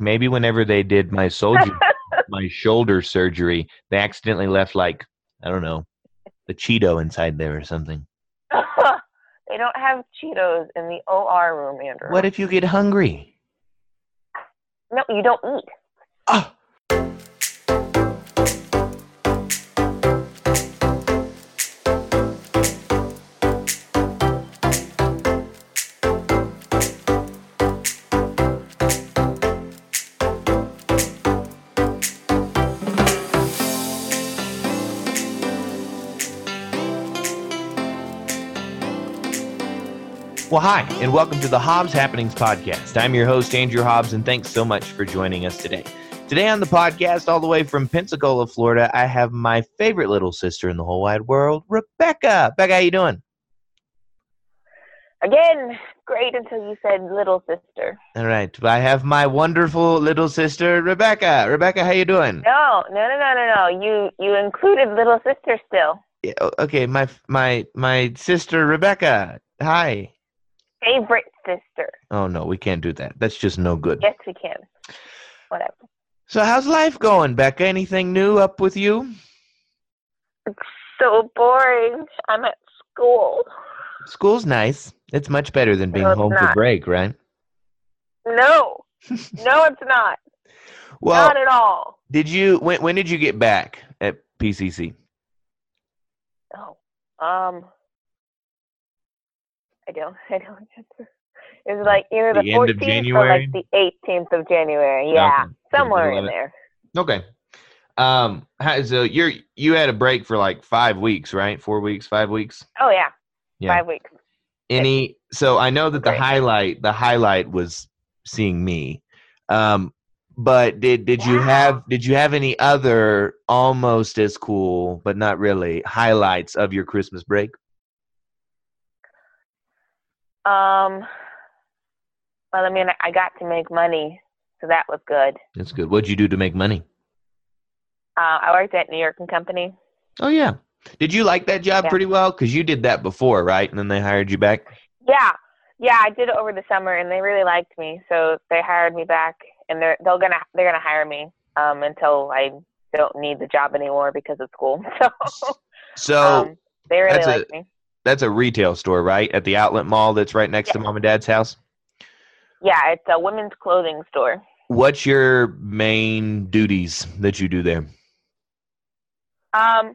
maybe whenever they did my soldier my shoulder surgery, they accidentally left like I don't know, the Cheeto inside there or something. they don't have Cheetos in the OR room, Andrew. What if you get hungry? No, you don't eat. Oh. Well, hi, and welcome to the Hobbs Happenings Podcast. I'm your host, Andrew Hobbs, and thanks so much for joining us today. Today on the podcast, all the way from Pensacola, Florida, I have my favorite little sister in the whole wide world, Rebecca. Rebecca, how you doing? Again, great until you said little sister. All right, I have my wonderful little sister, Rebecca. Rebecca, how you doing? No, no, no, no, no, no. You you included little sister still. Yeah, okay, my my my sister, Rebecca. Hi favorite sister. Oh no, we can't do that. That's just no good. Yes, we can. Whatever. So how's life going, Becca? Anything new up with you? It's so boring. I'm at school. School's nice. It's much better than being no, home not. for break, right? No. no, it's not. Well, not at all. Did you when when did you get back at PCC? Oh. Um I don't. I don't remember. It was like either the, the 14th or like the 18th of January. Yeah, okay. somewhere in there. Okay. Um. So you're you had a break for like five weeks, right? Four weeks, five weeks. Oh yeah. Yeah. Five weeks. Any? So I know that the highlight the highlight was seeing me. Um. But did did you have did you have any other almost as cool but not really highlights of your Christmas break? Um, well, I mean, I got to make money, so that was good. That's good. What'd you do to make money? Uh, I worked at New York and Company. Oh yeah. Did you like that job yeah. pretty well? Because you did that before, right? And then they hired you back. Yeah, yeah, I did it over the summer, and they really liked me, so they hired me back, and they're they're gonna they're gonna hire me um, until I don't need the job anymore because of school. So, so um, they really liked me that's a retail store, right? At the outlet mall that's right next yeah. to mom and dad's house? Yeah, it's a women's clothing store. What's your main duties that you do there? Um,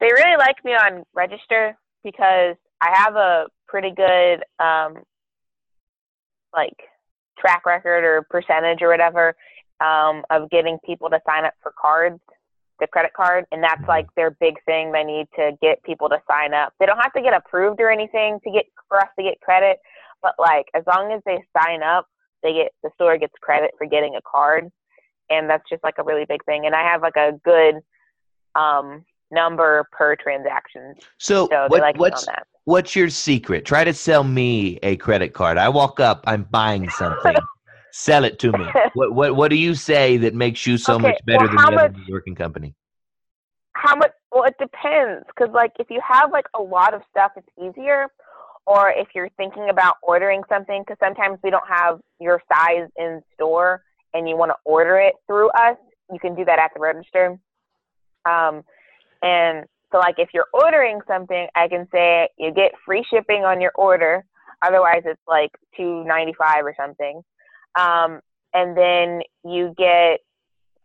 they really like me on register because I have a pretty good um, like track record or percentage or whatever um, of getting people to sign up for cards the credit card, and that's like their big thing. They need to get people to sign up. They don't have to get approved or anything to get for us to get credit, but like as long as they sign up, they get the store gets credit for getting a card, and that's just like a really big thing. And I have like a good um, number per transaction. So, so what, like what's what's your secret? Try to sell me a credit card. I walk up, I'm buying something. Sell it to me. what what what do you say that makes you so okay, much better well, than the other New York and Company? How much? Well, it depends. Because like if you have like a lot of stuff, it's easier. Or if you're thinking about ordering something, because sometimes we don't have your size in store, and you want to order it through us, you can do that at the register. Um, and so like if you're ordering something, I can say you get free shipping on your order. Otherwise, it's like two ninety five or something. Um, and then you get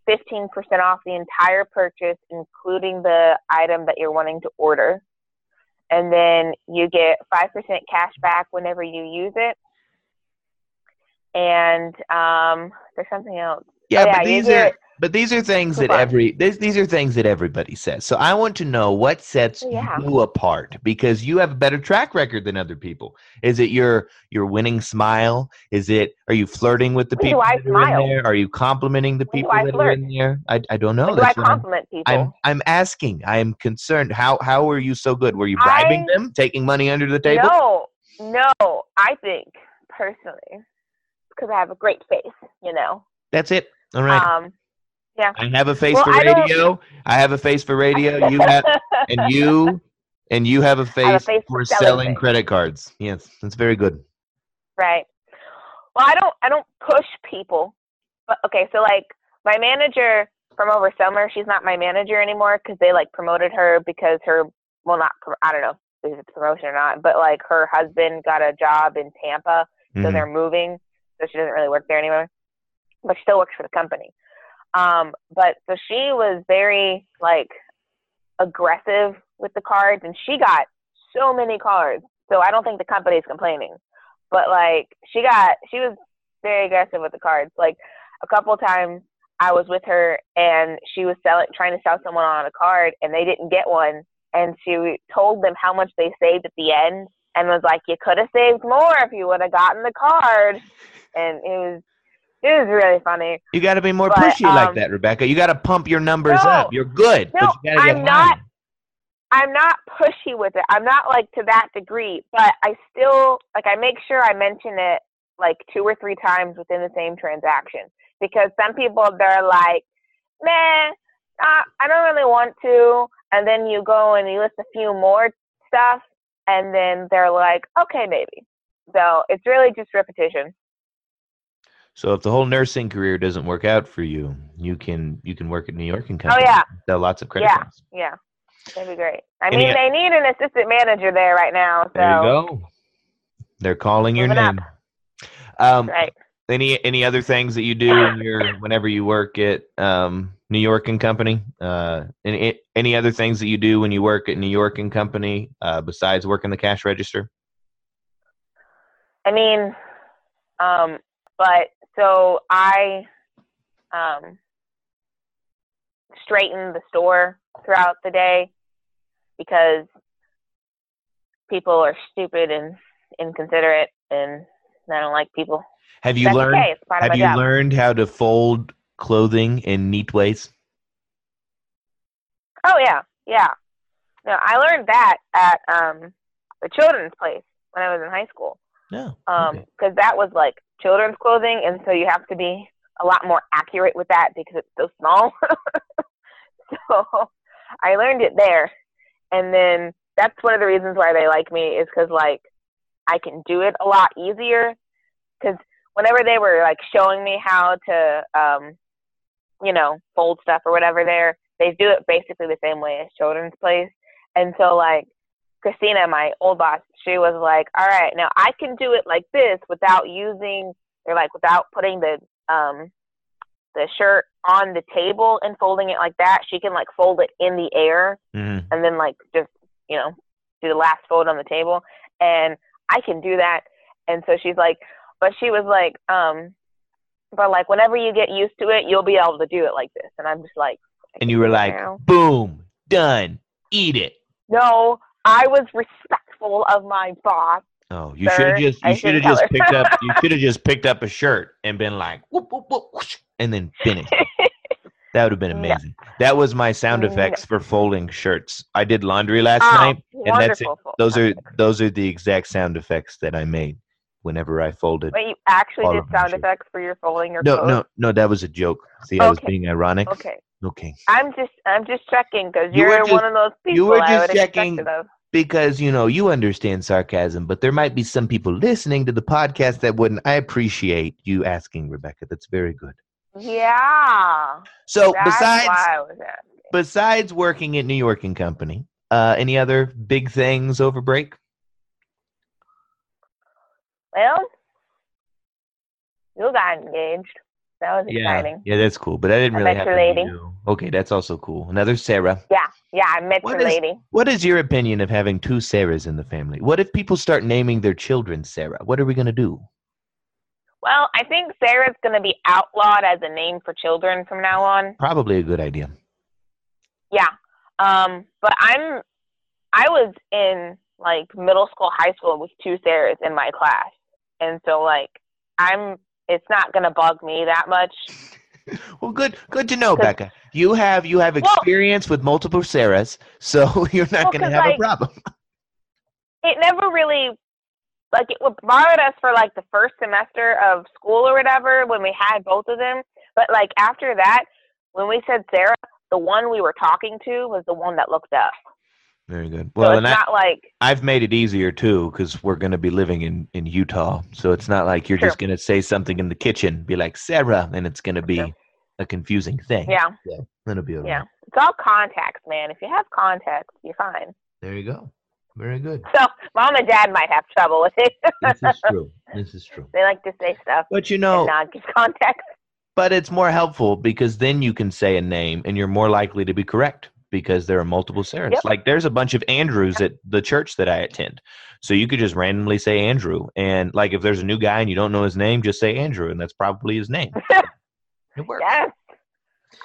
15% off the entire purchase, including the item that you're wanting to order. And then you get 5% cash back whenever you use it. And um, there's something else. Yeah, oh, yeah but these are but these are things that every these, these are things that everybody says. So I want to know what sets yeah. you apart because you have a better track record than other people. Is it your your winning smile? Is it are you flirting with the when people that are in there? Are you complimenting the people that flirt? are in there? I, I don't know. do I compliment I'm, people? I'm I'm asking. I am concerned. How how were you so good? Were you bribing I, them, taking money under the table? No, no. I think personally because I have a great face. You know. That's it. All right. Um, yeah. I have a face well, for radio. I, have a face for radio. You have, and you, and you have a face, have a face for, for, selling, selling credit cards. Yes, that's very good. Right. Well, I don't. I don't push people but okay, so like my manager from over summer, she's not my manager anymore because they like promoted her because her well not I don't know if it's promotion or not, but like her husband got a job in Tampa, so mm-hmm. they're moving, so she doesn't really work there anymore, but she still works for the company. Um, but so she was very like aggressive with the cards, and she got so many cards. So I don't think the company's complaining, but like she got she was very aggressive with the cards. Like a couple times I was with her and she was selling trying to sell someone on a card and they didn't get one and she told them how much they saved at the end and was like, You could have saved more if you would have gotten the card and it was it was really funny. You got to be more but, pushy um, like that, Rebecca. You got to pump your numbers no, up. You're good. No, I'm not. I'm not pushy with it. I'm not like to that degree, but I still like I make sure I mention it like two or three times within the same transaction because some people they're like, man, uh, I don't really want to, and then you go and you list a few more stuff, and then they're like, okay, maybe. So it's really just repetition. So if the whole nursing career doesn't work out for you, you can you can work at New York and come. Oh yeah, sell lots of credit yeah, cards. Yeah, that'd be great. I Any, mean, they need an assistant manager there right now. So there you go. They're calling your name. Um, right. Any any other things that you do in your whenever you work at um, New York and Company? Uh, any any other things that you do when you work at New York and Company uh, besides working the cash register? I mean, um, but so I um, straighten the store throughout the day because people are stupid and inconsiderate, and I don't like people. Have you That's learned? Okay. have you job. learned how to fold clothing in neat ways? Oh yeah, yeah. No, I learned that at um, the children's place when I was in high school. Yeah. Um, because okay. that was like children's clothing, and so you have to be a lot more accurate with that because it's so small. so I learned it there, and then that's one of the reasons why they like me is because like I can do it a lot easier. Because whenever they were like showing me how to, um, you know, fold stuff or whatever, there they do it basically the same way as children's place, and so like Christina, my old boss, she was like, "All right, now I can do it like this without using, or like without putting the um the shirt on the table and folding it like that. She can like fold it in the air mm-hmm. and then like just you know do the last fold on the table, and I can do that. And so she's like, but she was like, um, but like whenever you get used to it, you'll be able to do it like this. And I'm just like, and you were like, now. boom, done, eat it. No, I was respectful of my boss. Oh, you should have just you should have just picked up you should have just picked up a shirt and been like whoop, whoop, whoop, whoosh, and then finished. that would have been amazing. Yeah. That was my sound mm, effects yeah. for folding shirts. I did laundry last oh, night, and that's it. Those are those are the exact sound effects that I made whenever I folded. Wait, you actually did sound effects for your folding your no, clothes? No, no, that was a joke. See, okay. I was being ironic. Okay. Okay. I'm just I'm just checking because you're you just, one of those people you were just I would checking because you know you understand sarcasm, but there might be some people listening to the podcast that wouldn't. I appreciate you asking, Rebecca. That's very good. Yeah. So besides besides working at New York and Company, uh, any other big things over break? Well, you got engaged. That was yeah, exciting. Yeah, that's cool. But I didn't really have lady. Okay, that's also cool. Another Sarah. Yeah, yeah, I met what your is, lady. What is your opinion of having two Sarahs in the family? What if people start naming their children Sarah? What are we gonna do? Well, I think Sarah's gonna be outlawed as a name for children from now on. Probably a good idea. Yeah. Um, but I'm I was in like middle school, high school with two Sarahs in my class. And so like I'm it's not gonna bug me that much. well good good to know, Becca. You have you have experience well, with multiple Sarahs, so you're not well, gonna have like, a problem. it never really like it bothered us for like the first semester of school or whatever when we had both of them. But like after that, when we said Sarah, the one we were talking to was the one that looked up. Very good. Well, so it's not I, like I've made it easier too because we're going to be living in in Utah, so it's not like you're just going to say something in the kitchen, be like Sarah, and it's going to be a confusing thing. Yeah, yeah, that'll be Yeah, it's all context, man. If you have context, you're fine. There you go. Very good. So, mom and dad might have trouble with it. this is true. This is true. They like to say stuff, but you know, not give context. But it's more helpful because then you can say a name, and you're more likely to be correct because there are multiple Sarahs. Yep. Like there's a bunch of Andrews at the church that I attend. So you could just randomly say Andrew. And like if there's a new guy and you don't know his name, just say Andrew and that's probably his name. it works. Yes.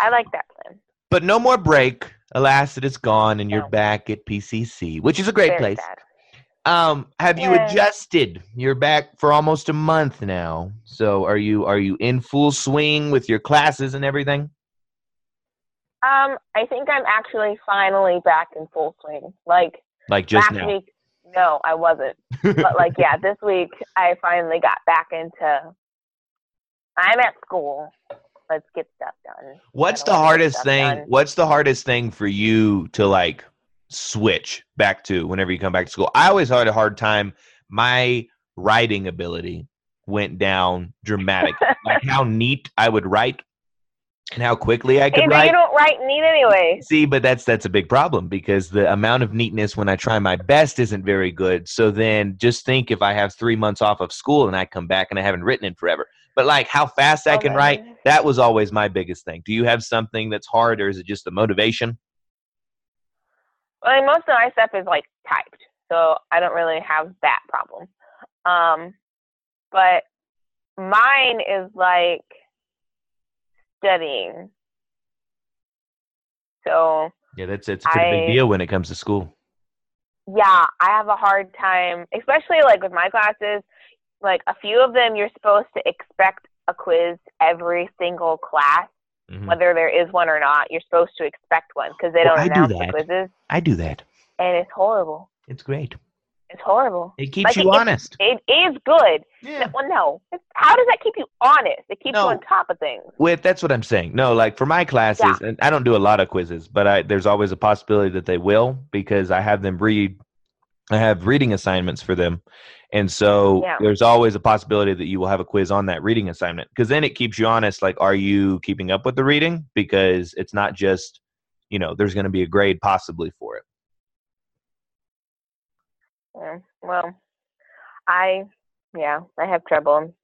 I like that plan. But no more break. Alas, it is gone and you're back at PCC, which is a great Very place. Sad. Um, have you adjusted? You're back for almost a month now. So are you are you in full swing with your classes and everything? Um, I think I'm actually finally back in full swing. Like like just last now. week. No, I wasn't. but like yeah, this week I finally got back into. I'm at school. Let's get stuff done. What's the hardest thing? Done. What's the hardest thing for you to like switch back to whenever you come back to school? I always had a hard time. My writing ability went down dramatically. like how neat I would write and how quickly I could hey, write. You don't write neat anyway. See, but that's that's a big problem because the amount of neatness when I try my best isn't very good. So then, just think if I have three months off of school and I come back and I haven't written in forever. But like how fast I can write, that was always my biggest thing. Do you have something that's hard, or is it just the motivation? Well, I mean, most of my stuff is like typed, so I don't really have that problem. Um, but mine is like studying. So yeah, that's it's a pretty big deal when it comes to school. Yeah, I have a hard time, especially like with my classes. Like a few of them, you're supposed to expect a quiz every single class, mm-hmm. whether there is one or not. You're supposed to expect one because they don't well, announce do the quizzes. I do that, and it's horrible. It's great. It's horrible. It keeps like, you it, honest. It, it is good. Yeah. Well, no. how does that keep you honest? It keeps no. you on top of things. With that's what I'm saying. No, like for my classes, yeah. and I don't do a lot of quizzes, but I there's always a possibility that they will because I have them read. I have reading assignments for them, and so yeah. there's always a possibility that you will have a quiz on that reading assignment because then it keeps you honest. Like, are you keeping up with the reading? Because it's not just, you know, there's going to be a grade possibly for it. Yeah. Well, I yeah, I have trouble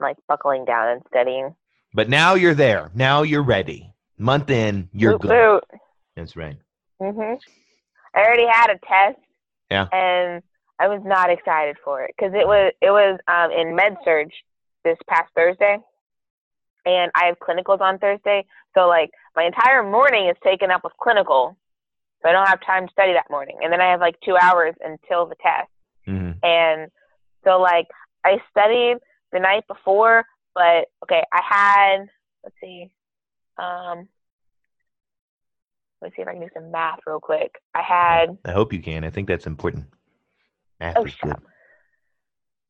like buckling down and studying. But now you're there. Now you're ready. Month in, you're boot, good. Boot. That's right. Mhm. I already had a test. Yeah. And I was not excited for it because it was it was um, in med surge this past Thursday, and I have clinicals on Thursday. So like my entire morning is taken up with clinical, so I don't have time to study that morning. And then I have like two hours until the test. Mm-hmm. And so like I studied the night before, but okay, I had let's see, um, let's see if I can do some math real quick. I had. I hope you can. I think that's important. Math oh, is good.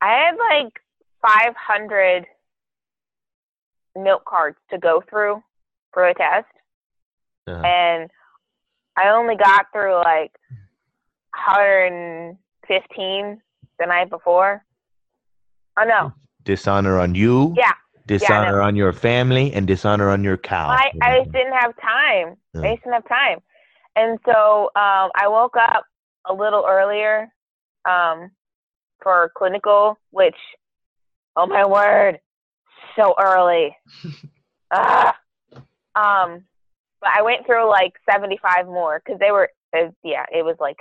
I had like 500 note cards to go through for a test, uh-huh. and I only got through like 115 the night before. Oh no. Dishonor on you. Yeah. Dishonor yeah, on your family and dishonor on your cow. I, I just didn't have time. Yeah. I just didn't have time. And so um, I woke up a little earlier um, for clinical, which, oh my word, so early. Um, but I went through like 75 more because they were, uh, yeah, it was like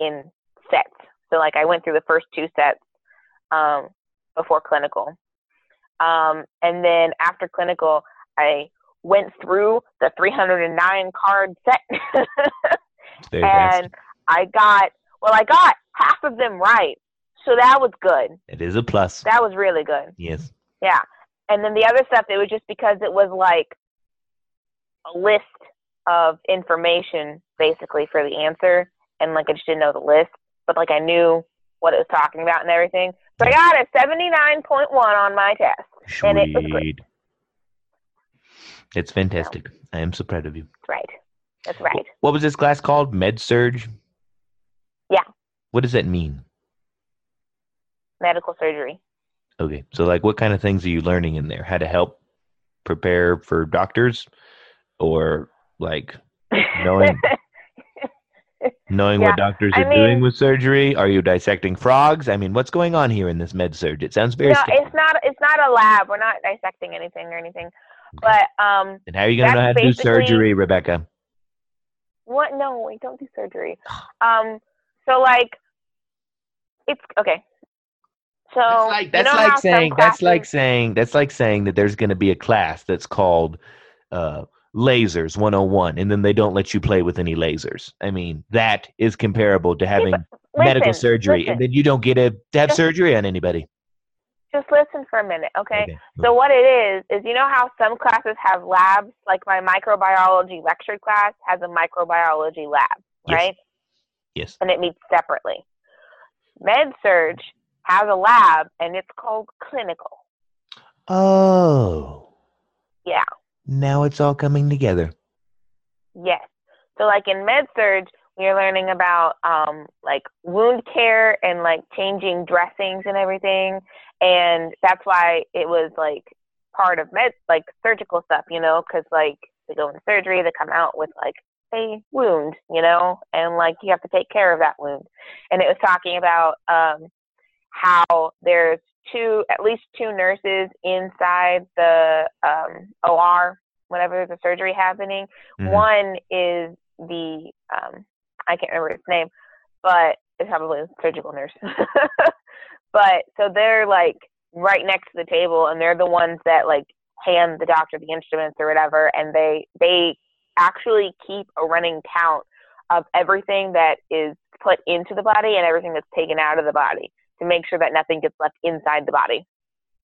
in sets. So like I went through the first two sets um, before clinical. Um, and then after clinical, I went through the 309 card set. and I got, well, I got half of them right. So that was good. It is a plus. That was really good. Yes. Yeah. And then the other stuff, it was just because it was like a list of information basically for the answer, and like I just didn't know the list, but like I knew what it was talking about and everything. So I got a seventy nine point one on my test, Sweet. and it was great. It's fantastic. I am so proud of you. Right. That's right. What was this class called? Med Surge? Yeah. What does that mean? Medical surgery. Okay. So like what kind of things are you learning in there? How to help prepare for doctors or like knowing knowing yeah. what doctors are I mean, doing with surgery? Are you dissecting frogs? I mean, what's going on here in this med surge? It sounds very. No, it's not. It's not a lab. We're not dissecting anything or anything. Okay. But um. And how are you going to know how to do surgery, Rebecca? What? No, we don't do surgery. Um. So like, it's okay. So that's like, that's you know like saying classes, that's like saying that's like saying that there's going to be a class that's called uh, lasers 101 and then they don't let you play with any lasers. I mean, that is comparable to having listen, medical surgery listen. and then you don't get a, to have just, surgery on anybody. Just listen for a minute, okay? okay? So what it is is you know how some classes have labs, like my microbiology lecture class has a microbiology lab, yes. right? Yes. And it meets separately. Med surge has a lab and it's called clinical. Oh. Yeah. Now it's all coming together. Yes. So like in med surge, we're learning about um, like wound care and like changing dressings and everything. And that's why it was like part of med, like surgical stuff, you know, because like they go into surgery, they come out with like a wound, you know, and like you have to take care of that wound. And it was talking about um, how there's two, at least two nurses inside the um, OR whenever there's a surgery happening. Mm-hmm. One is the, um, I can't remember its name, but it's probably a surgical nurse. but so they're like right next to the table and they're the ones that like hand the doctor the instruments or whatever and they they actually keep a running count of everything that is put into the body and everything that's taken out of the body to make sure that nothing gets left inside the body.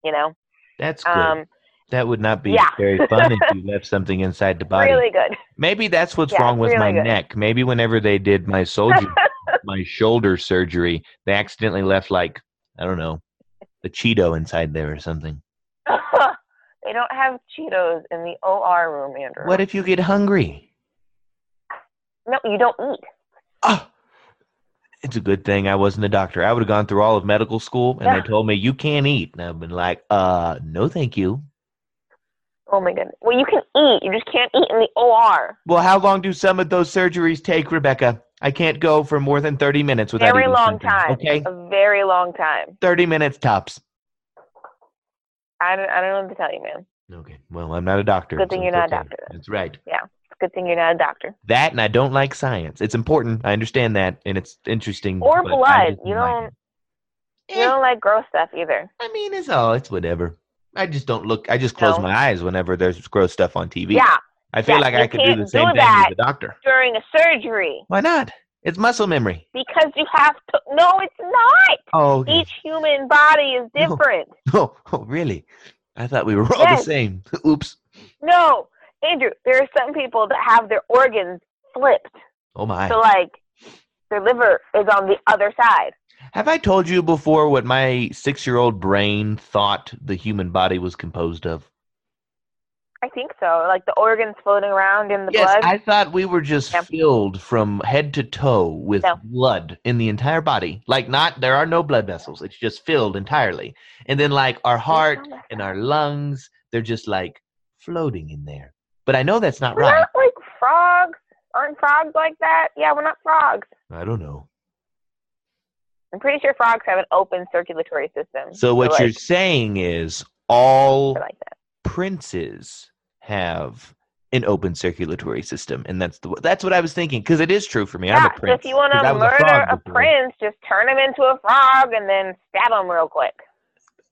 You know? That's good. Um, that would not be yeah. very fun if you left something inside the body. Really good. Maybe that's what's yeah, wrong with really my good. neck. Maybe whenever they did my soldier my shoulder surgery, they accidentally left like I don't know, a Cheeto inside there or something. they don't have Cheetos in the OR room, Andrew. What if you get hungry? No, you don't eat. Oh, it's a good thing I wasn't a doctor. I would have gone through all of medical school and yeah. they told me you can't eat. And I've been like, uh, no, thank you. Oh my goodness. Well, you can eat. You just can't eat in the OR. Well, how long do some of those surgeries take, Rebecca? I can't go for more than 30 minutes without Very long something. time. Okay. A very long time. 30 minutes tops. I don't, I don't know what to tell you, man. Okay. Well, I'm not a doctor. Good thing so you're not okay. a doctor. That's right. Yeah good thing you're not a doctor. That and I don't like science. It's important. I understand that, and it's interesting. Or blood. You don't. Like you don't eh. like gross stuff either. I mean, it's all. It's whatever. I just don't look. I just close no. my eyes whenever there's gross stuff on TV. Yeah. I feel yeah, like I could do the same do thing as the doctor during a surgery. Why not? It's muscle memory. Because you have to. No, it's not. Oh. Okay. Each human body is different. Oh, oh, oh really? I thought we were all yes. the same. Oops. No, Andrew, there are some people that have their organs flipped. Oh my. So like their liver is on the other side. Have I told you before what my six year old brain thought the human body was composed of? I think so. Like the organs floating around in the yes, blood. I thought we were just filled from head to toe with no. blood in the entire body. Like not there are no blood vessels. It's just filled entirely. And then like our heart and our lungs, they're just like floating in there. But I know that's not we're right. Not like frogs. Aren't frogs like that? Yeah, we're not frogs. I don't know. I'm pretty sure frogs have an open circulatory system. So what you're saying is all like princes have an open circulatory system, and that's the that's what I was thinking because it is true for me. Yeah, I'm a prince. So if you want to murder a, a prince, just turn him into a frog and then stab him real quick.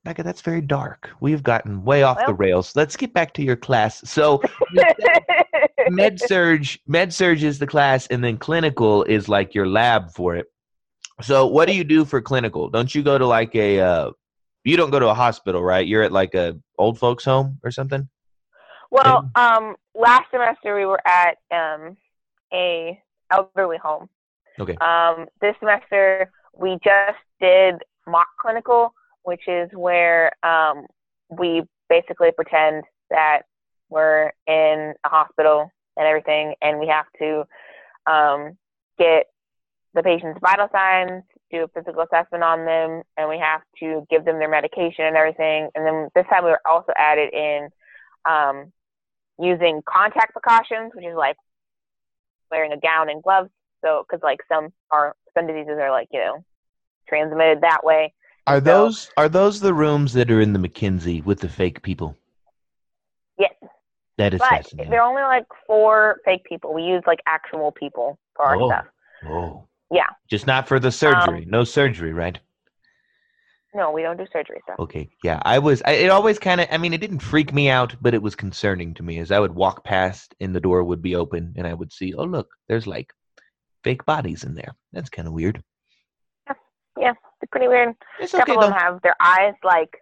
Becca, that's very dark. We've gotten way off well, the rails. Let's get back to your class. So, med surge, med surge is the class, and then clinical is like your lab for it. So, what do you do for clinical? Don't you go to like a? Uh, you don't go to a hospital, right? You're at like a old folks home or something. Well, um, last semester we were at um, a elderly home. Okay. Um, this semester we just did mock clinical which is where um, we basically pretend that we're in a hospital and everything, and we have to um, get the patient's vital signs do a physical assessment on them, and we have to give them their medication and everything. And then this time we were also added in um, using contact precautions, which is like wearing a gown and gloves. So, because like some are some diseases are like you know transmitted that way. Are so, those are those the rooms that are in the McKinsey with the fake people? Yes. That is but fascinating. They're only like four fake people. We use like actual people for our oh. stuff. Oh. Yeah. Just not for the surgery. Um, no surgery, right? No, we don't do surgery stuff. Okay. Yeah, I was. I, it always kind of. I mean, it didn't freak me out, but it was concerning to me as I would walk past and the door would be open and I would see, oh look, there's like fake bodies in there. That's kind of weird. Yeah, yeah, it's pretty weird. It's a couple okay, of them have their eyes like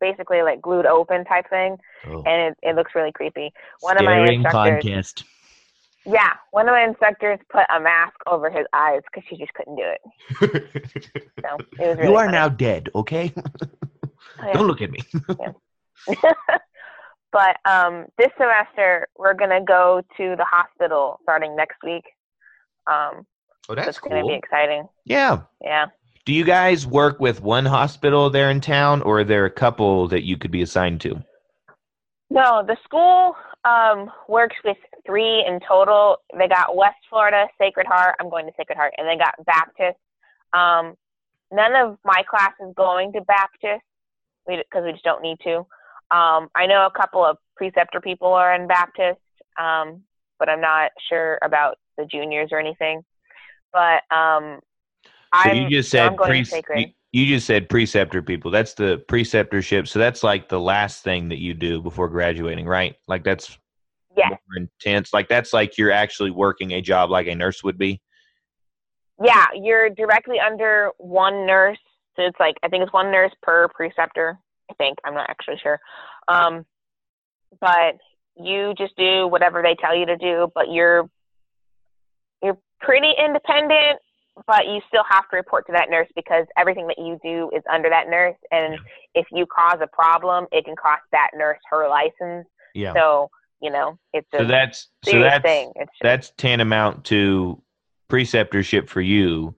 basically like glued open type thing, oh. and it, it looks really creepy. One Staring of my instructors, contest. Yeah, one of my instructors put a mask over his eyes because she just couldn't do it. so it was really You are funny. now dead, okay? oh, yeah. Don't look at me. but um, this semester we're gonna go to the hospital starting next week. Um, oh, that's so it's cool. gonna be exciting. Yeah. Yeah. Do you guys work with one hospital there in town, or are there a couple that you could be assigned to? No, the school um, works with three in total. They got West Florida, Sacred Heart. I'm going to Sacred Heart, and they got Baptist. Um, none of my class is going to Baptist because we, we, just don't need to. Um, I know a couple of preceptor people are in Baptist, um, but I'm not sure about the juniors or anything. But um, so you just said pre- you, you, just said preceptor people. That's the preceptorship. So that's like the last thing that you do before graduating, right? Like that's yes. more intense. Like that's like you're actually working a job like a nurse would be. Yeah, you're directly under one nurse. So it's like I think it's one nurse per preceptor. I think I'm not actually sure. Um, but you just do whatever they tell you to do. But you're you're pretty independent but you still have to report to that nurse because everything that you do is under that nurse. And yeah. if you cause a problem, it can cost that nurse her license. Yeah. So you know, it's a so that's so that's thing. It's just, that's tantamount to preceptorship for you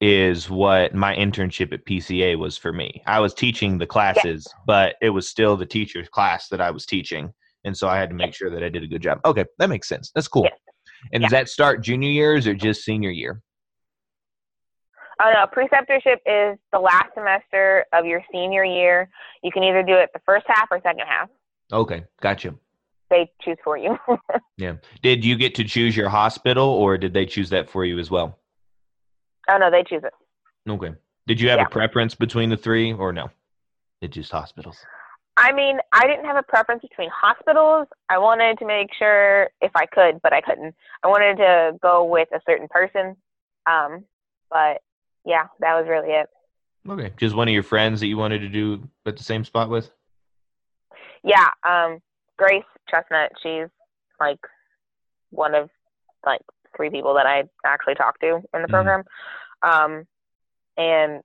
is what my internship at PCA was for me. I was teaching the classes, yeah. but it was still the teacher's class that I was teaching. And so I had to make sure that I did a good job. Okay, that makes sense. That's cool. And yeah. does that start junior years or just senior year? Oh no, preceptorship is the last semester of your senior year. You can either do it the first half or second half. Okay, gotcha. They choose for you. yeah. Did you get to choose your hospital, or did they choose that for you as well? Oh no, they choose it. Okay. Did you have yeah. a preference between the three, or no? It's just hospitals. I mean, I didn't have a preference between hospitals. I wanted to make sure if I could, but I couldn't. I wanted to go with a certain person. Um, but yeah, that was really it. Okay, just one of your friends that you wanted to do at the same spot with. Yeah, um, Grace Chestnut. She's like one of like three people that I actually talked to in the mm-hmm. program, um, and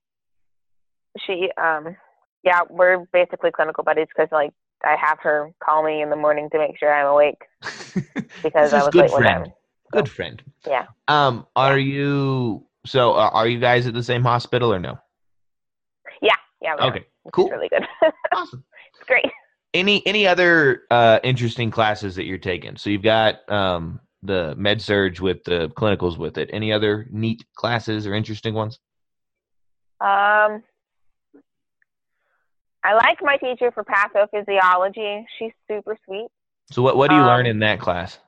she, um, yeah, we're basically clinical buddies because like I have her call me in the morning to make sure I'm awake because I was good late friend. Good friend. Yeah. Um, are yeah. you so uh, are you guys at the same hospital or no? Yeah, yeah. okay, cool. really good. awesome. It's great. Any any other uh, interesting classes that you're taking? So you've got um, the med surge with the clinicals with it. Any other neat classes or interesting ones? Um, I like my teacher for pathophysiology. She's super sweet. So what what do you um, learn in that class?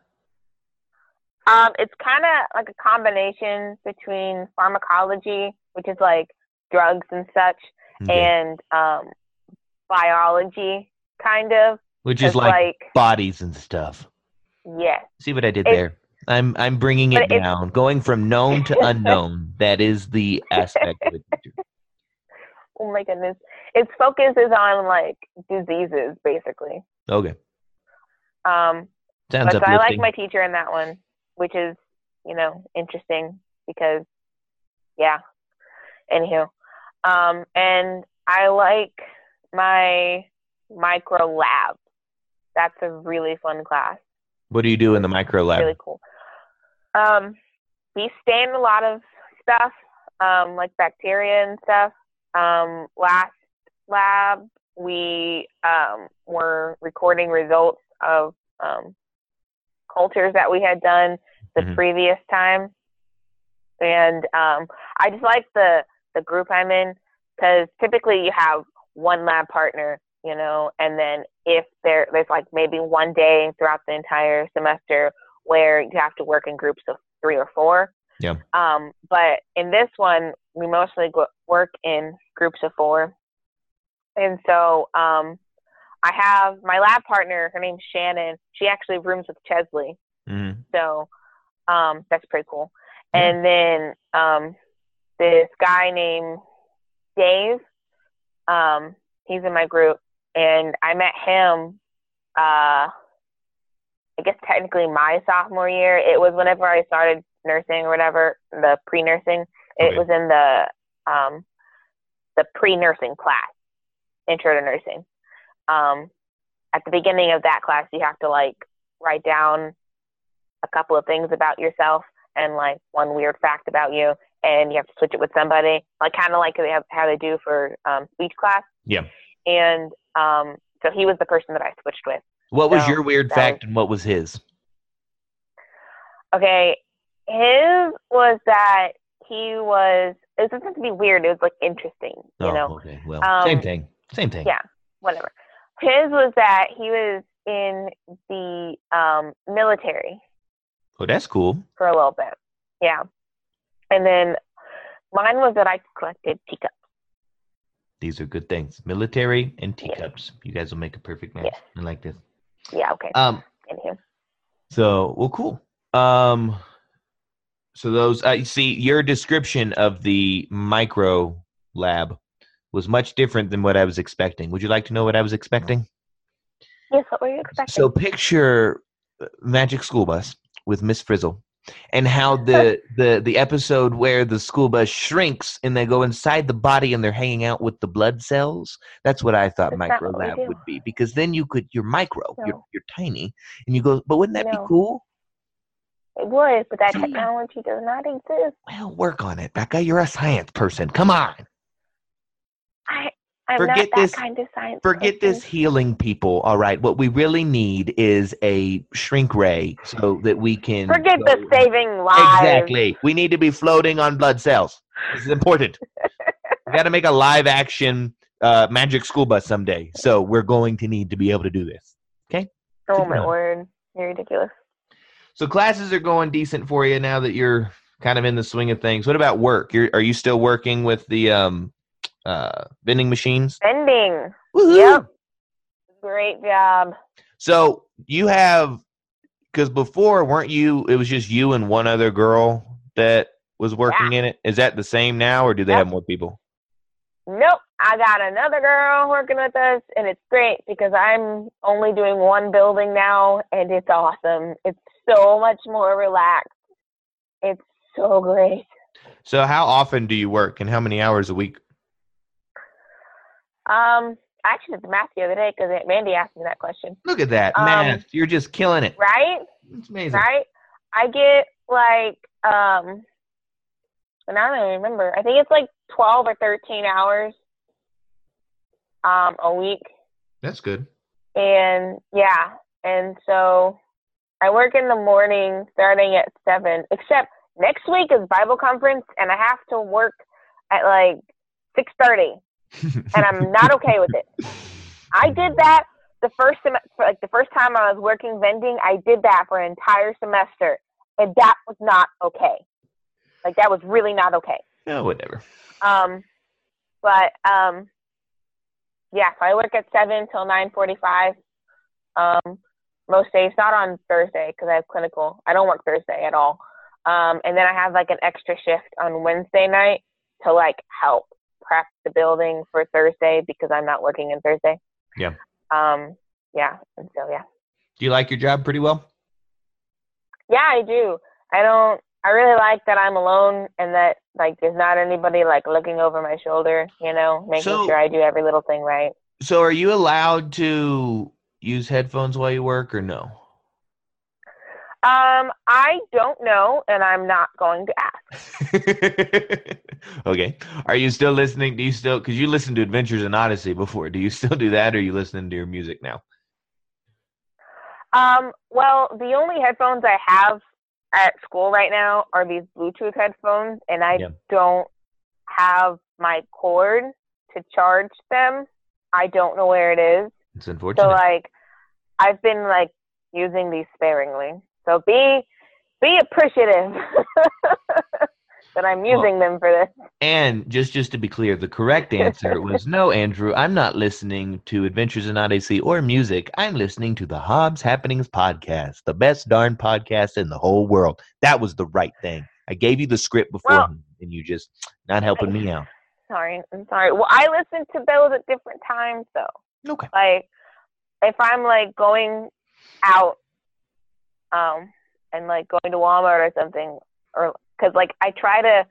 Um, it's kind of like a combination between pharmacology, which is like drugs and such, okay. and um, biology, kind of. Which is like, like, bodies and stuff. Yes. See what I did it's, there? I'm I'm bringing it down, going from known to unknown. that is the aspect of it. Oh my goodness! Its focus is on like diseases, basically. Okay. Um, Sounds but so I like my teacher in that one which is you know interesting because yeah. Anywho, um, and I like my micro lab. That's a really fun class. What do you do in the micro lab? Really cool. Um, we stain a lot of stuff. um, like bacteria and stuff. Um, last lab, we um, were recording results of um, cultures that we had done the mm-hmm. previous time, and um, I just like the the group I'm in because typically you have one lab partner, you know, and then if there there's like maybe one day throughout the entire semester where you have to work in groups of three or four. Yeah. Um, but in this one, we mostly work in groups of four, and so um, I have my lab partner. Her name's Shannon. She actually rooms with Chesley. Mm-hmm. So um, that's pretty cool. And then um, this guy named Dave. Um, he's in my group, and I met him. Uh, I guess technically my sophomore year. It was whenever I started nursing or whatever, the pre-nursing. It okay. was in the um, the pre-nursing class, intro to nursing. Um, at the beginning of that class, you have to like write down a couple of things about yourself and like one weird fact about you, and you have to switch it with somebody, like kind of like they have, how they do for um, speech class. Yeah. And um, so he was the person that I switched with. What was so your weird fact, was, and what was his? Okay, his was that he was. It doesn't have to be weird. It was like interesting, you oh, know. Okay, well, um, same thing. Same thing. Yeah, whatever. His was that he was in the um, military. Oh, that's cool. For a little bit, yeah. And then mine was that I collected teacups. These are good things. Military and teacups. Yeah. You guys will make a perfect match. Yeah. I like this. Yeah. Okay. Um. So well, cool. Um. So those, I uh, see your description of the micro lab was much different than what I was expecting. Would you like to know what I was expecting? Yes, what were you expecting? So picture uh, Magic School Bus with Miss Frizzle and how the the the episode where the school bus shrinks and they go inside the body and they're hanging out with the blood cells that's what i thought micro lab would be because then you could you're micro no. you're, you're tiny and you go but wouldn't that no. be cool it would but that technology does not exist well work on it becca you're a science person come on I, I'm forget this kind of science. Forget person. this healing people. All right, what we really need is a shrink ray so that we can forget the saving lives. Exactly. We need to be floating on blood cells. This is important. we got to make a live action uh, magic school bus someday. So we're going to need to be able to do this. Okay. Oh my word! You're ridiculous. So classes are going decent for you now that you're kind of in the swing of things. What about work? You're, are you still working with the um, uh, vending machines? Vending. Woo-hoo! Yep. Great job. So you have, because before weren't you? It was just you and one other girl that was working yeah. in it. Is that the same now, or do they yep. have more people? Nope. I got another girl working with us, and it's great because I'm only doing one building now, and it's awesome. It's so much more relaxed. It's so great. So, how often do you work, and how many hours a week? Um, I actually did the math the other day because Mandy asked me that question. Look at that um, math! You're just killing it. Right? It's amazing. Right? I get like um, and I don't even remember. I think it's like twelve or thirteen hours um a week. That's good. And yeah, and so I work in the morning starting at seven. Except next week is Bible conference, and I have to work at like six thirty and I'm not okay with it. I did that the first sem- like the first time I was working vending. I did that for an entire semester, and that was not okay. Like that was really not okay. Oh, whatever. Um, but um, yeah. So I work at seven till nine forty-five. Um, most days, not on Thursday because I have clinical. I don't work Thursday at all. Um, and then I have like an extra shift on Wednesday night to like help prep the building for Thursday because I'm not working on Thursday. Yeah. Um. Yeah. And so yeah. Do you like your job pretty well? Yeah, I do. I don't. I really like that I'm alone and that like there's not anybody like looking over my shoulder. You know, making so, sure I do every little thing right. So, are you allowed to use headphones while you work, or no? Um, I don't know, and I'm not going to ask. okay. Are you still listening? Do you still because you listened to Adventures in Odyssey before? Do you still do that, or are you listening to your music now? Um. Well, the only headphones I have at school right now are these Bluetooth headphones, and I yeah. don't have my cord to charge them. I don't know where it is. It's unfortunate. So like, I've been like using these sparingly. So be be appreciative that I'm using well, them for this. And just just to be clear, the correct answer was no, Andrew. I'm not listening to Adventures in Odyssey or music. I'm listening to the Hobbs Happenings podcast, the best darn podcast in the whole world. That was the right thing. I gave you the script before, well, and you just not helping me out. Sorry, I'm sorry. Well, I listen to those at different times, though. Okay. Like, if I'm like going out, um, and like going to Walmart or something, or because like I try to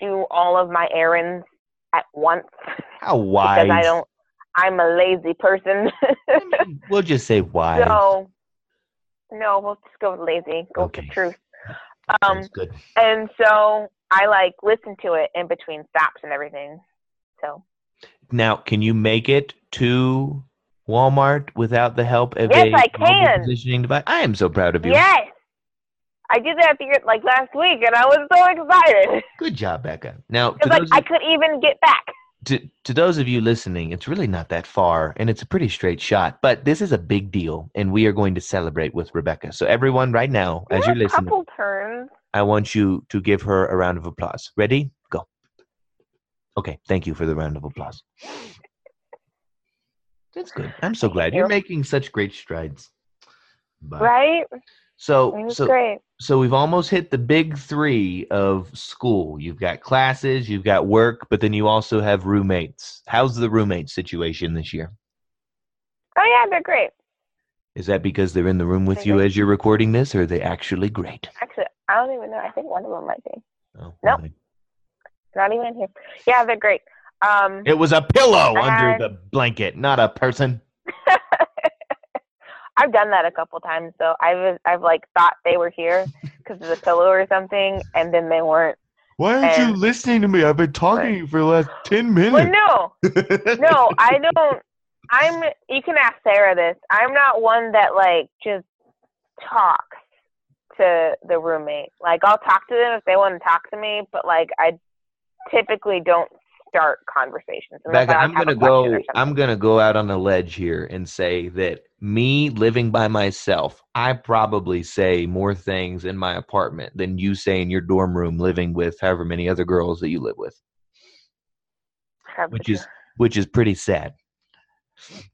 do all of my errands at once. How wise? because I don't. I'm a lazy person. we'll just say wise. So, no, we'll just go with lazy. Go okay. with the truth. Um, good. And so I like listen to it in between stops and everything. So. Now, can you make it to Walmart without the help of yes, a I can. positioning device? I am so proud of you. Yes. I did that the, like last week, and I was so excited. Good job, Becca. Now, like I could even get back. To to those of you listening, it's really not that far, and it's a pretty straight shot. But this is a big deal, and we are going to celebrate with Rebecca. So everyone, right now, as you're listening, couple turns. I want you to give her a round of applause. Ready? Go. Okay, thank you for the round of applause. That's good. I'm so glad you're making such great strides. Right? So so great. so we've almost hit the big 3 of school. You've got classes, you've got work, but then you also have roommates. How's the roommate situation this year? Oh yeah, they're great. Is that because they're in the room with they're you great. as you're recording this or are they actually great? Actually, I don't even know. I think one of them might be. Oh, nope. Not even here. Yeah, they're great. Um, it was a pillow under the blanket, not a person. I've done that a couple times. So I've I've like thought they were here because of the pillow or something, and then they weren't. Why aren't and, you listening to me? I've been talking you for the last ten minutes. Well, no, no, I don't. I'm. You can ask Sarah this. I'm not one that like just talks to the roommate. Like I'll talk to them if they want to talk to me, but like I typically don't start conversations. Becca, I'm gonna go. I'm gonna go out on a ledge here and say that me living by myself, I probably say more things in my apartment than you say in your dorm room, living with however many other girls that you live with. Which is which is pretty sad.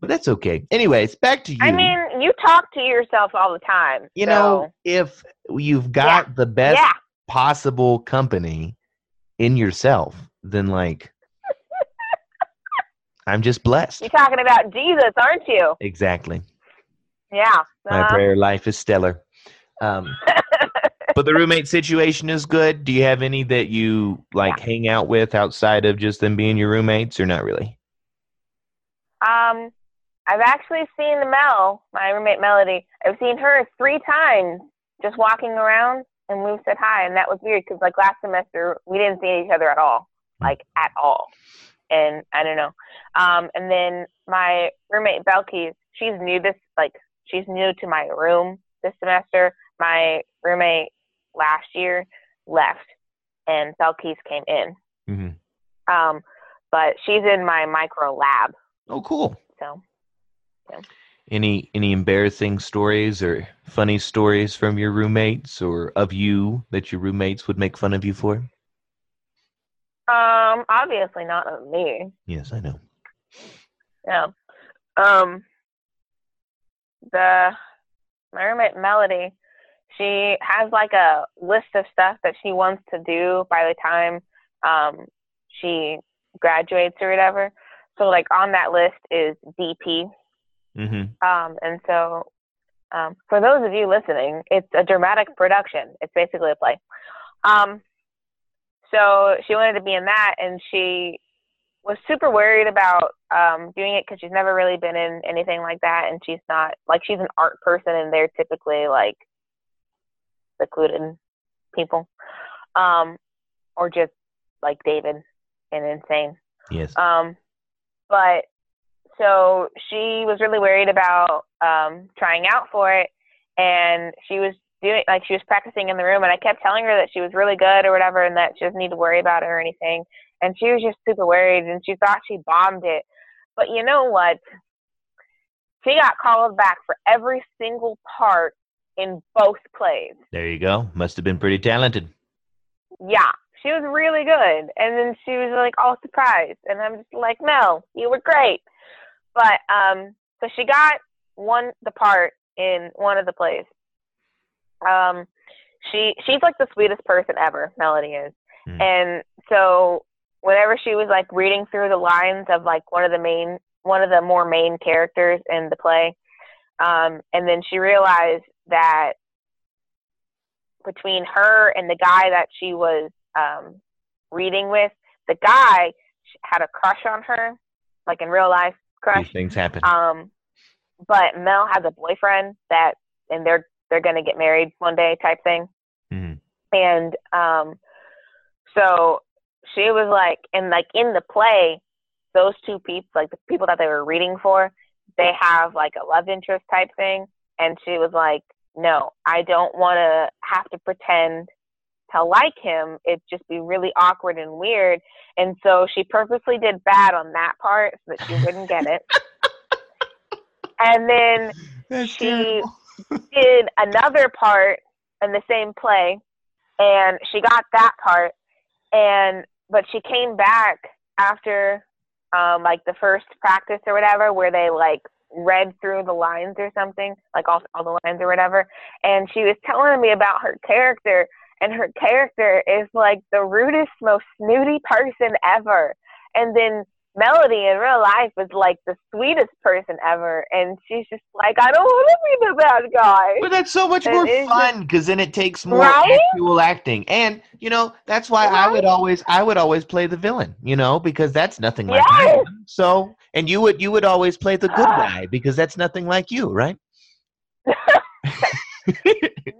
But that's okay. Anyways, back to you. I mean, you talk to yourself all the time. You so. know, if you've got yeah. the best yeah. possible company in yourself, then like I'm just blessed. You're talking about Jesus, aren't you? Exactly. Yeah. Uh-huh. My prayer life is stellar. Um, but the roommate situation is good. Do you have any that you like yeah. hang out with outside of just them being your roommates, or not really? Um, I've actually seen the Mel, my roommate Melody. I've seen her three times just walking around, and we've said hi, and that was weird because like last semester we didn't see each other at all, hmm. like at all and I don't know. Um, and then my roommate Belkis, she's new this like she's new to my room this semester. My roommate last year left, and Belkis came in. Mm-hmm. Um, but she's in my micro lab. Oh, cool. So, yeah. Any any embarrassing stories or funny stories from your roommates or of you that your roommates would make fun of you for? Um, obviously not of me. Yes, I know. Yeah. Um, the my roommate Melody, she has like a list of stuff that she wants to do by the time um she graduates or whatever. So like on that list is DP. Mm-hmm. Um, and so um, for those of you listening, it's a dramatic production. It's basically a play. Um, so she wanted to be in that, and she was super worried about um, doing it because she's never really been in anything like that, and she's not like she's an art person, and they're typically like secluded people. Um, or just like David and insane. Yes. Um, but so she was really worried about um trying out for it, and she was doing like she was practicing in the room, and I kept telling her that she was really good or whatever, and that she doesn't need to worry about it or anything. And she was just super worried, and she thought she bombed it. But you know what? She got called back for every single part in both plays. There you go. Must have been pretty talented. Yeah, she was really good. And then she was like all surprised. And I'm just like, no, you were great. But um so she got one the part in one of the plays. Um she she's like the sweetest person ever, Melody is. Mm. And so whenever she was like reading through the lines of like one of the main one of the more main characters in the play, um, and then she realized that between her and the guy that she was um, reading with, the guy had a crush on her, like in real life crush. These things happen. Um, but Mel has a boyfriend that, and they're they're gonna get married one day, type thing. Mm-hmm. And um, so she was like, and like in the play, those two people, like the people that they were reading for, they have like a love interest type thing. And she was like, no, I don't want to have to pretend to like him. It'd just be really awkward and weird. And so she purposely did bad on that part so that she wouldn't get it. and then That's she did another part in the same play and she got that part and but she came back after um like the first practice or whatever where they like read through the lines or something, like all, all the lines or whatever. And she was telling me about her character, and her character is like the rudest, most snooty person ever. And then Melody in real life is like the sweetest person ever, and she's just like, I don't want to be the bad guy. But that's so much It more fun because then it takes more Right? actual acting, and you know that's why I would always I would always play the villain, you know, because that's nothing like Yes. So, and you would you would always play the good guy because that's nothing like you, right?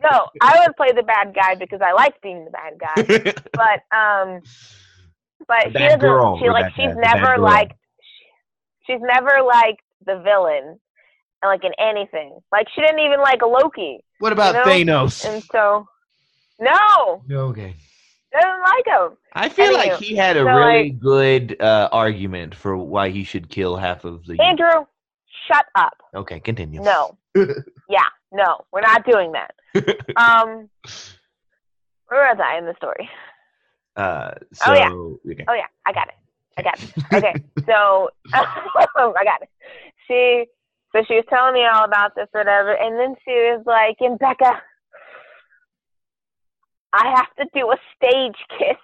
no, I would play the bad guy because I like being the bad guy. but um but The she doesn't girl, she like she's the never girl. liked she's never liked the villain like in anything like she didn't even like loki what about know, Thanos? and so no Okay. doesn't like him I feel like he had a so, really like- good uh, argument for why he should kill half of the. andrew shut up Okay, continue. no yeah no we're not doing that um where was i in the story Uh, so, Oh, yeah. okay. Oh yeah, I got it. I got it. Okay, so I got it. She, so she was telling me all about this, whatever, and then she was like, "And Becca, I have to do a stage kiss,"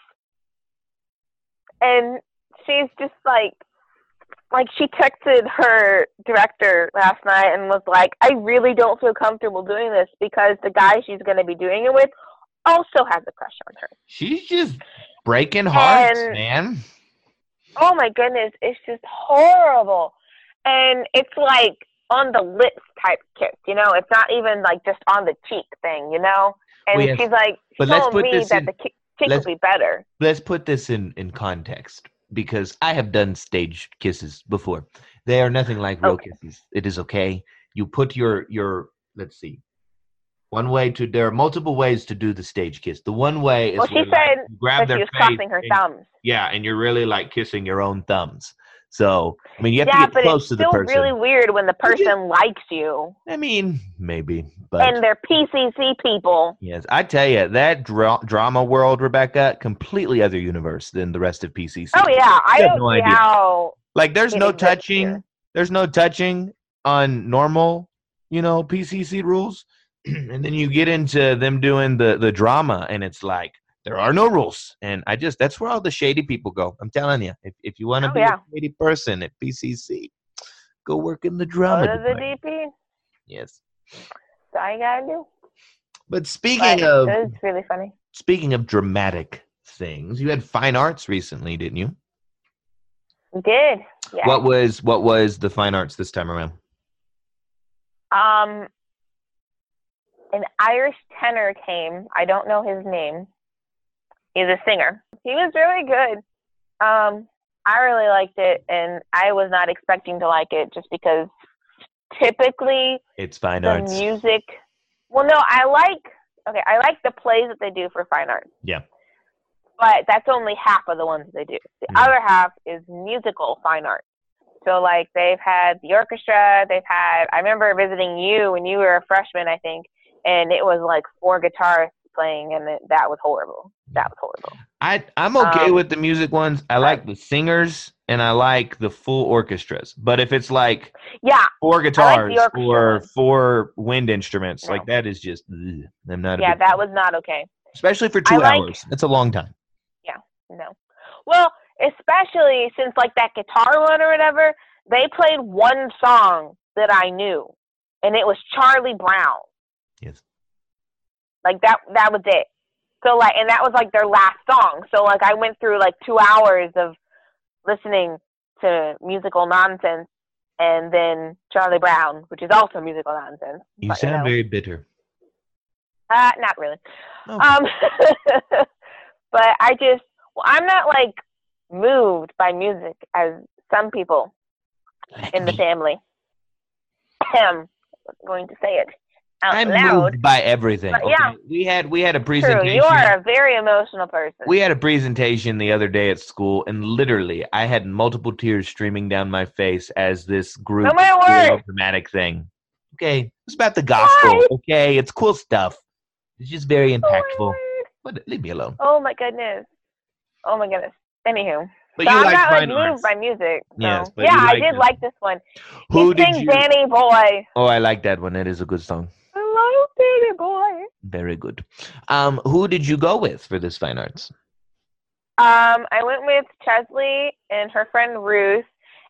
and she's just like, like she texted her director last night and was like, "I really don't feel comfortable doing this because the guy she's going to be doing it with also has a crush on her." She's just breaking hearts, And- man. oh my goodness, it's just horrible. And it's like on the lips type kiss, you know? It's not even like just on the cheek thing, you know? And Well, yes, she's like, but let's put me this that in- the cheek will be better. Let's put this in in context because I have done stage kisses before. They are nothing like real Okay. kisses. It is okay. You put your your let's see. One way to there are multiple ways to do the stage kiss. The one way is Well, she like, said you grab she was crossing her and- thumbs. Yeah, and you're really like kissing your own thumbs. So I mean, you have Yeah, to get but close it's to the still person. really weird when the Would you- person likes you I mean, maybe, but and they're PCC people. yes, I tell you that dra- drama world, Rebecca, completely other universe than the rest of PCC. Oh yeah, I have no idea. how. Like, there's no touching. here. There's no touching on normal, you know, PCC rules, and then you get into them doing the the drama, and it's like there are no rules. And I just that's where all the shady people go. I'm telling you, if if you want to Oh, be yeah. a shady person at PCC, go work in the Go drama. to the department. DP. Yes. All you gotta do. But speaking But of it's really funny. speaking of dramatic things, you had fine arts recently, didn't you? We did. Yeah. What was what was the fine arts this time around? Um, an Irish tenor came. I don't know his name. He's a singer. he was really good. Um, I really liked it, and I was not expecting to like it just because typically it's fine the arts. music. Well, no, I like. Okay, I like the plays that they do for fine arts. Yeah. But that's only half of the ones they do. The Yeah. other half is musical fine art. So like they've had the orchestra, they've had. I remember visiting you when you were a freshman, I think, and it was like four guitarists playing, and it, that was horrible. That was horrible. I I'm okay Um, with the music ones. I like the singers and I like the full orchestras. But if it's like Yeah, four guitars orchestra or four wind instruments, No. like that is just ugh, I'm not. Yeah, that was not okay. especially for two like- hours. That's a long time. Yeah, no. Well, especially since like that guitar one or whatever, they played one song that I knew, and it was Charlie Brown. Yes. Like that. That was it. So like, and that was like their last song. So like, I went through like two hours of listening to musical nonsense, and then Charlie Brown, which is also musical nonsense. You but, sound know. very bitter. Uh, not really. Oh. Um, but I just, well, I'm not like moved by music as some people in the family. Ahem. going to say it out I'm loud. moved by everything. But okay? yeah. We had we had a True, presentation. you are a very emotional person. We had a presentation the other day at school, and literally, I had multiple tears streaming down my face as this group Oh, my did a dramatic thing. Okay, it's about the gospel. What? Okay, it's cool stuff. It's just very Oh impactful. But leave me alone. Oh my goodness. Oh my goodness. Anywho, But so you I'm like not like moved by music. So. Yes, yeah, you I did like this one. Who he did sings you? Danny Boy. Oh, I like that one. That is a good song. Danny Boy. Very good. Um, who did you go with for this fine arts? Um, I went with Chesley and her friend Ruth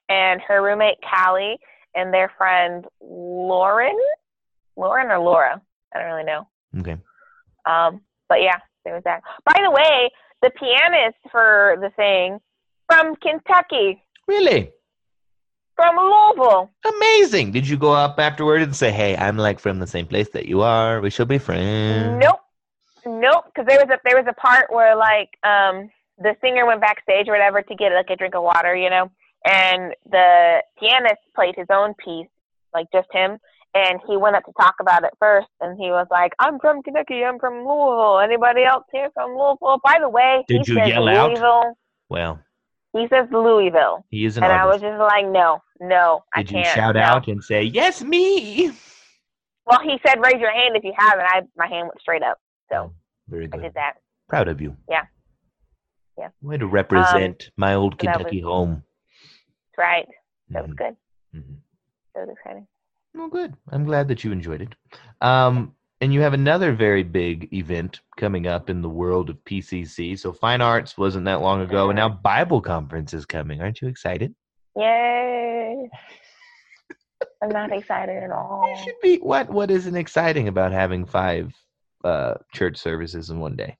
and her roommate Callie and their friend Lauren. Lauren or Laura? I don't really know. Okay. Um, but yeah, there was that. By the way, the pianist for the thing from Kentucky, Really? From Louisville. Amazing. Did you go up afterward and say, "Hey, I'm like from the same place that you are. We should be friends." Nope, nope. Because there was a there was a part where like um the singer went backstage or whatever to get like a drink of water, you know, and the pianist played his own piece, like just him. And he went up to talk about it first, and he was like, "I'm from Kentucky. I'm from Louisville. Anybody else here from Louisville?" By the way, Did he you yell out? Louisville. Well, He says Louisville, he is an and I was just like, "No, no, Did you can't." shout no. out and say, "Yes, me"? Well, he said, "Raise your hand if you have," and I my hand went straight up, so Very I did that. Proud of you. Yeah. Yeah. Way to represent my old so Kentucky home. That's right. That was Mhm, good. mhm. That was exciting. Well, good. I'm glad that you enjoyed it. Um, and you have another very big event coming up in the world of PCC. So Fine Arts wasn't that long ago, and now Bible Conference is coming. Aren't you excited? Yay! I'm not excited at all. You should be. What What isn't exciting about having five uh, church services in one day?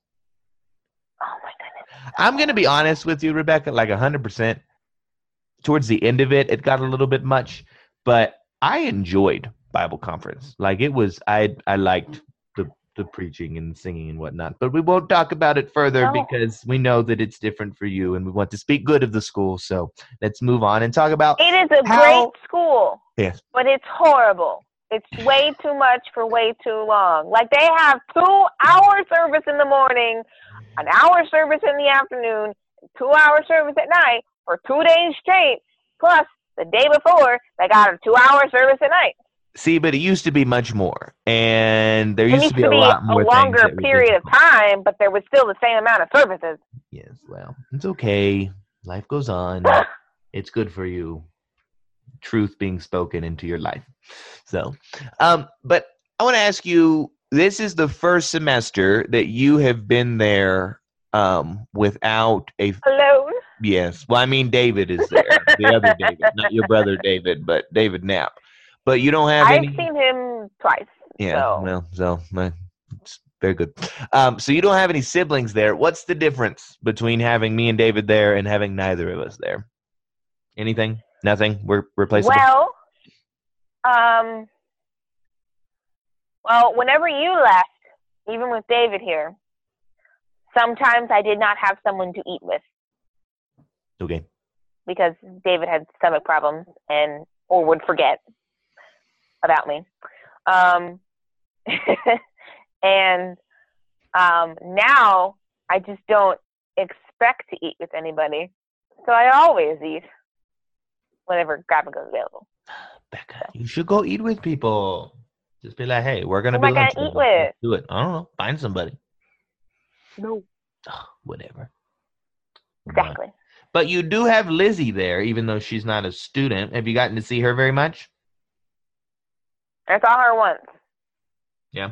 Oh my goodness. I'm going to be honest with you, Rebecca, like 100%. Towards the end of it, it got a little bit much, but I enjoyed Bible conference. Like it was, I I liked the preaching and singing and whatnot. But we won't talk about it further No. because we know that it's different for you, and we want to speak good of the school. So let's move on and talk about. It is a How- great school, Yes. but it's horrible. It's way too much for way too long. Like they have two hour service in the morning, an hour service in the afternoon, two hour service at night for two days straight. Plus the day before they got a two hour service at night. See, but it used to be much more, and there It used to be to a be lot more a longer period of time, but there was still the same amount of services. Yes, well, it's okay. Life goes on. it's good for you. Truth being spoken into your life. So, um, but I want to ask you this is the first semester that you have been there um, without a. Alone. Yes. Well, I mean, David is there. the other David, not your brother David, but David Knapp. But you don't have I've any. seen him twice. Yeah, So- well, so it's very good. Um, so you don't have any siblings there. What's the difference between having me and David there and having neither of us there? Anything? Nothing. We're replaceable. Well, um, well, whenever you left, even with David here, sometimes I did not have someone to eat with. Okay. Because David had stomach problems and or would forget about me. Um, and um, now I just don't expect to eat with anybody. So I always eat whenever grab and go is available. Becca, you should go eat with people. Just be like, hey, we're gonna Who be I gonna eat with? Do it. I don't know. Find somebody. No. Oh, whatever. Exactly. But you do have Lizzie there, even though she's not a student. Have you gotten to see her very much? I saw her once. Yeah.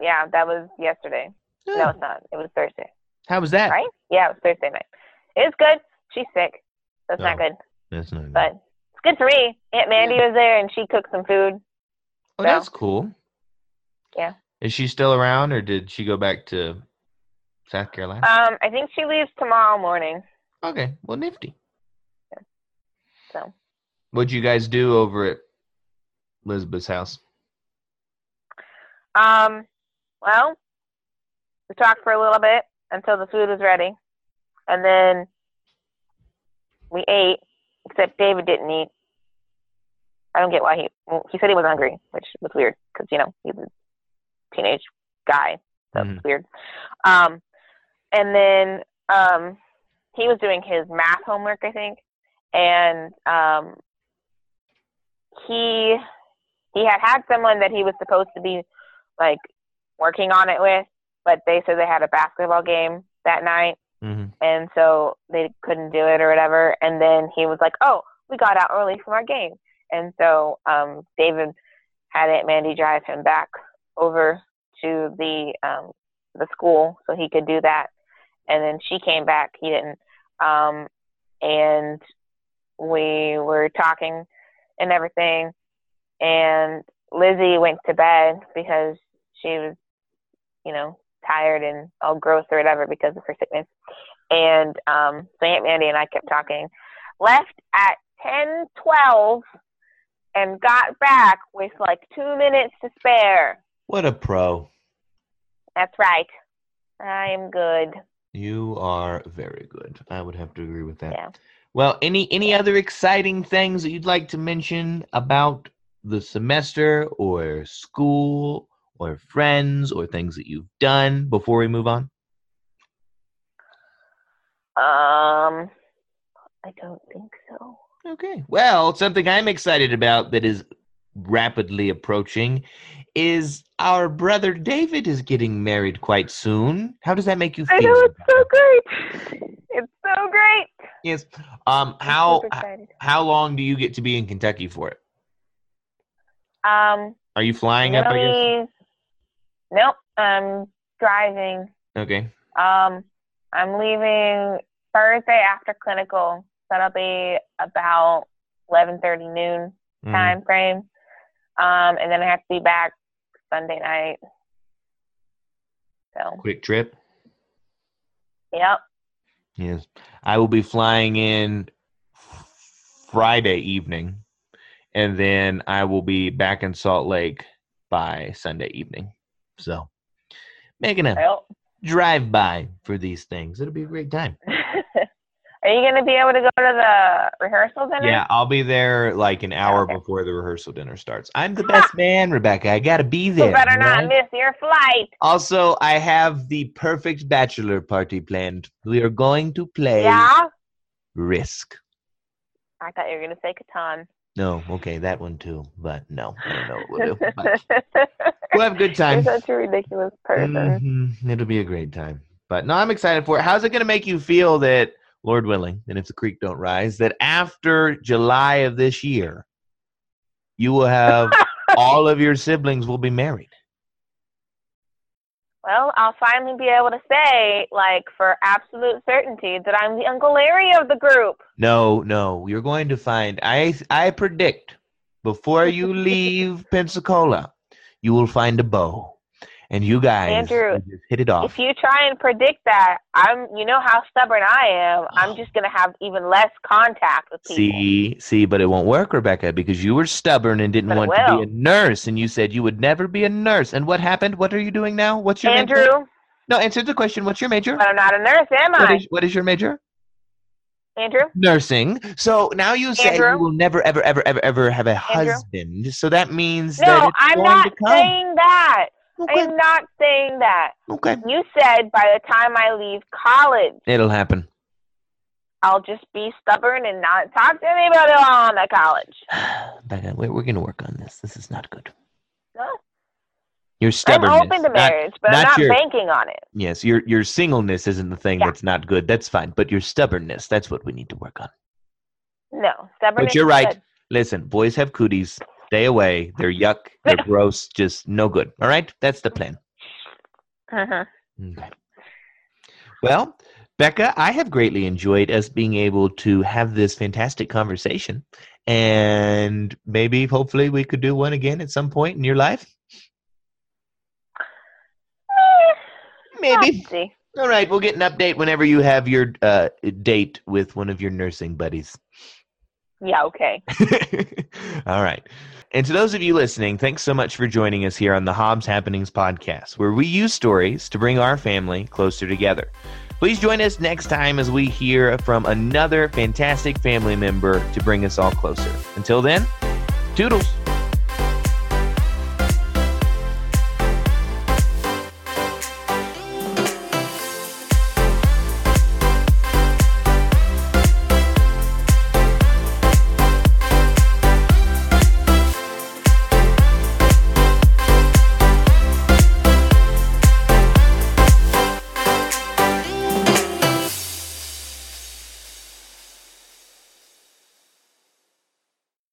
Yeah, that was yesterday. No, it's not. It was Thursday. How was that? Right? Yeah, it was Thursday night. It's good. She's sick. That's oh, not good. That's not good. But it's good for me. Aunt Mandy yeah. was there and she cooked some food. Oh, so. that's cool. Yeah. Is she still around or did she go back to South Carolina? Um, I think she leaves tomorrow morning. Okay. Well, nifty. Yeah. So. What'd you guys do over at Elizabeth's house? Um, well, we talked for a little bit until the food was ready, and then we ate. Except David didn't eat. I don't get why he well, he said he was hungry, which was weird because you know he's a teenage guy. That's mm. weird. Um, and then um, he was doing his math homework, I think, and um, he he had had someone that he was supposed to be like working on it with, but they said they had a basketball game that night, mm-hmm. and so they couldn't do it or whatever. And then he was like, "Oh, we got out early from our game," and so um, David had Aunt Mandy drive him back over to the um, the school so he could do that. And then she came back. He didn't. Um, and we were talking and everything. And Lizzie went to bed because she was, you know, tired and all gross or whatever because of her sickness. And um, so Aunt Mandy and I kept talking. Left at ten twelve and got back with like two minutes to spare. What a pro. That's right. I am good. You are very good. I would have to agree with that. Yeah. Well, any any other exciting things that you'd like to mention about the semester or school or friends or things that you've done before we move on? Um, I don't think so. Okay. Well, something I'm excited about that is rapidly approaching is our brother David is getting married quite soon. How does that make you feel? I know it's so great. It's so great. Yes. Um. How how long do you get to be in Kentucky for it? Um. Are you flying up? I guess. Nope. I'm driving. Okay. Um. I'm leaving Thursday after clinical. That'll be about eleven thirty noon mm. time frame. Um, and then I have to be back Sunday night. So quick trip. Yep. Yes, I will be flying in Friday evening, and then I will be back in Salt Lake by Sunday evening. So, making a well, drive by for these things. It'll be a great time. Are you going to be able to go to the rehearsal dinner? Yeah, I'll be there like an hour okay. before the rehearsal dinner starts. I'm the best man, Rebecca. I got to be there. You better right? not miss your flight. Also, I have the perfect bachelor party planned. We are going to play yeah? Risk. I thought you were going to say Catan. No, okay, that one too. But no, I don't know what we'll do. we'll have a good time. You're such a ridiculous person. Mm-hmm. It'll be a great time. But no, I'm excited for it. How's it going to make you feel that – Lord willing, and if the creek don't rise, that after July of this year, you will have all of your siblings will be married. Well, I'll finally be able to say, like, for absolute certainty, that I'm the Uncle Larry of the group. No, no, you're going to find. I I predict before you leave Pensacola, you will find a beau and you guys Andrew, hit it off. If you try and predict that, I'm you know how stubborn I am. I'm just gonna have even less contact with people. See, see, but it won't work, Rebecca, because you were stubborn and didn't but want to be a nurse, and you said you would never be a nurse. And what happened? What are you doing now? What's your Andrew? name? No, answer the question. What's your major? But I'm not a nurse, am I? is, what is your major? Andrew? Nursing. So now you say Andrew? you will never, ever, ever, ever, ever have a Andrew? husband. So that means that No, it's I'm going not to come. saying that. Okay. I'm not saying that. okay. You said by the time I leave college, It'll happen. I'll just be stubborn and not talk to anybody while I'm at college. Becca, we're, we're going to work on this. This is not good. No. Your stubbornness. I'm stubbornness. open to not- marriage, but I'm not not your- banking on it. yes, your your singleness isn't the thing Yeah. that's not good. That's fine. But your stubbornness, that's what we need to work on. No, stubbornness. But you're right. good. Listen, boys have cooties. Stay away. They're yuck. They're gross. Just no good. All right? That's the plan. Mhm. Okay. Well, Becca, I have greatly enjoyed us being able to have this fantastic conversation. And maybe, hopefully, we could do one again at some point in your life. Maybe. See. All right. We'll get an update whenever you have your uh, date with one of your nursing buddies. Yeah, okay. All right. And to those of you listening, thanks so much for joining us here on the Hobbs Happenings podcast, where we use stories to bring our family closer together. Please join us next time as we hear from another fantastic family member to bring us all closer. Until then, toodles.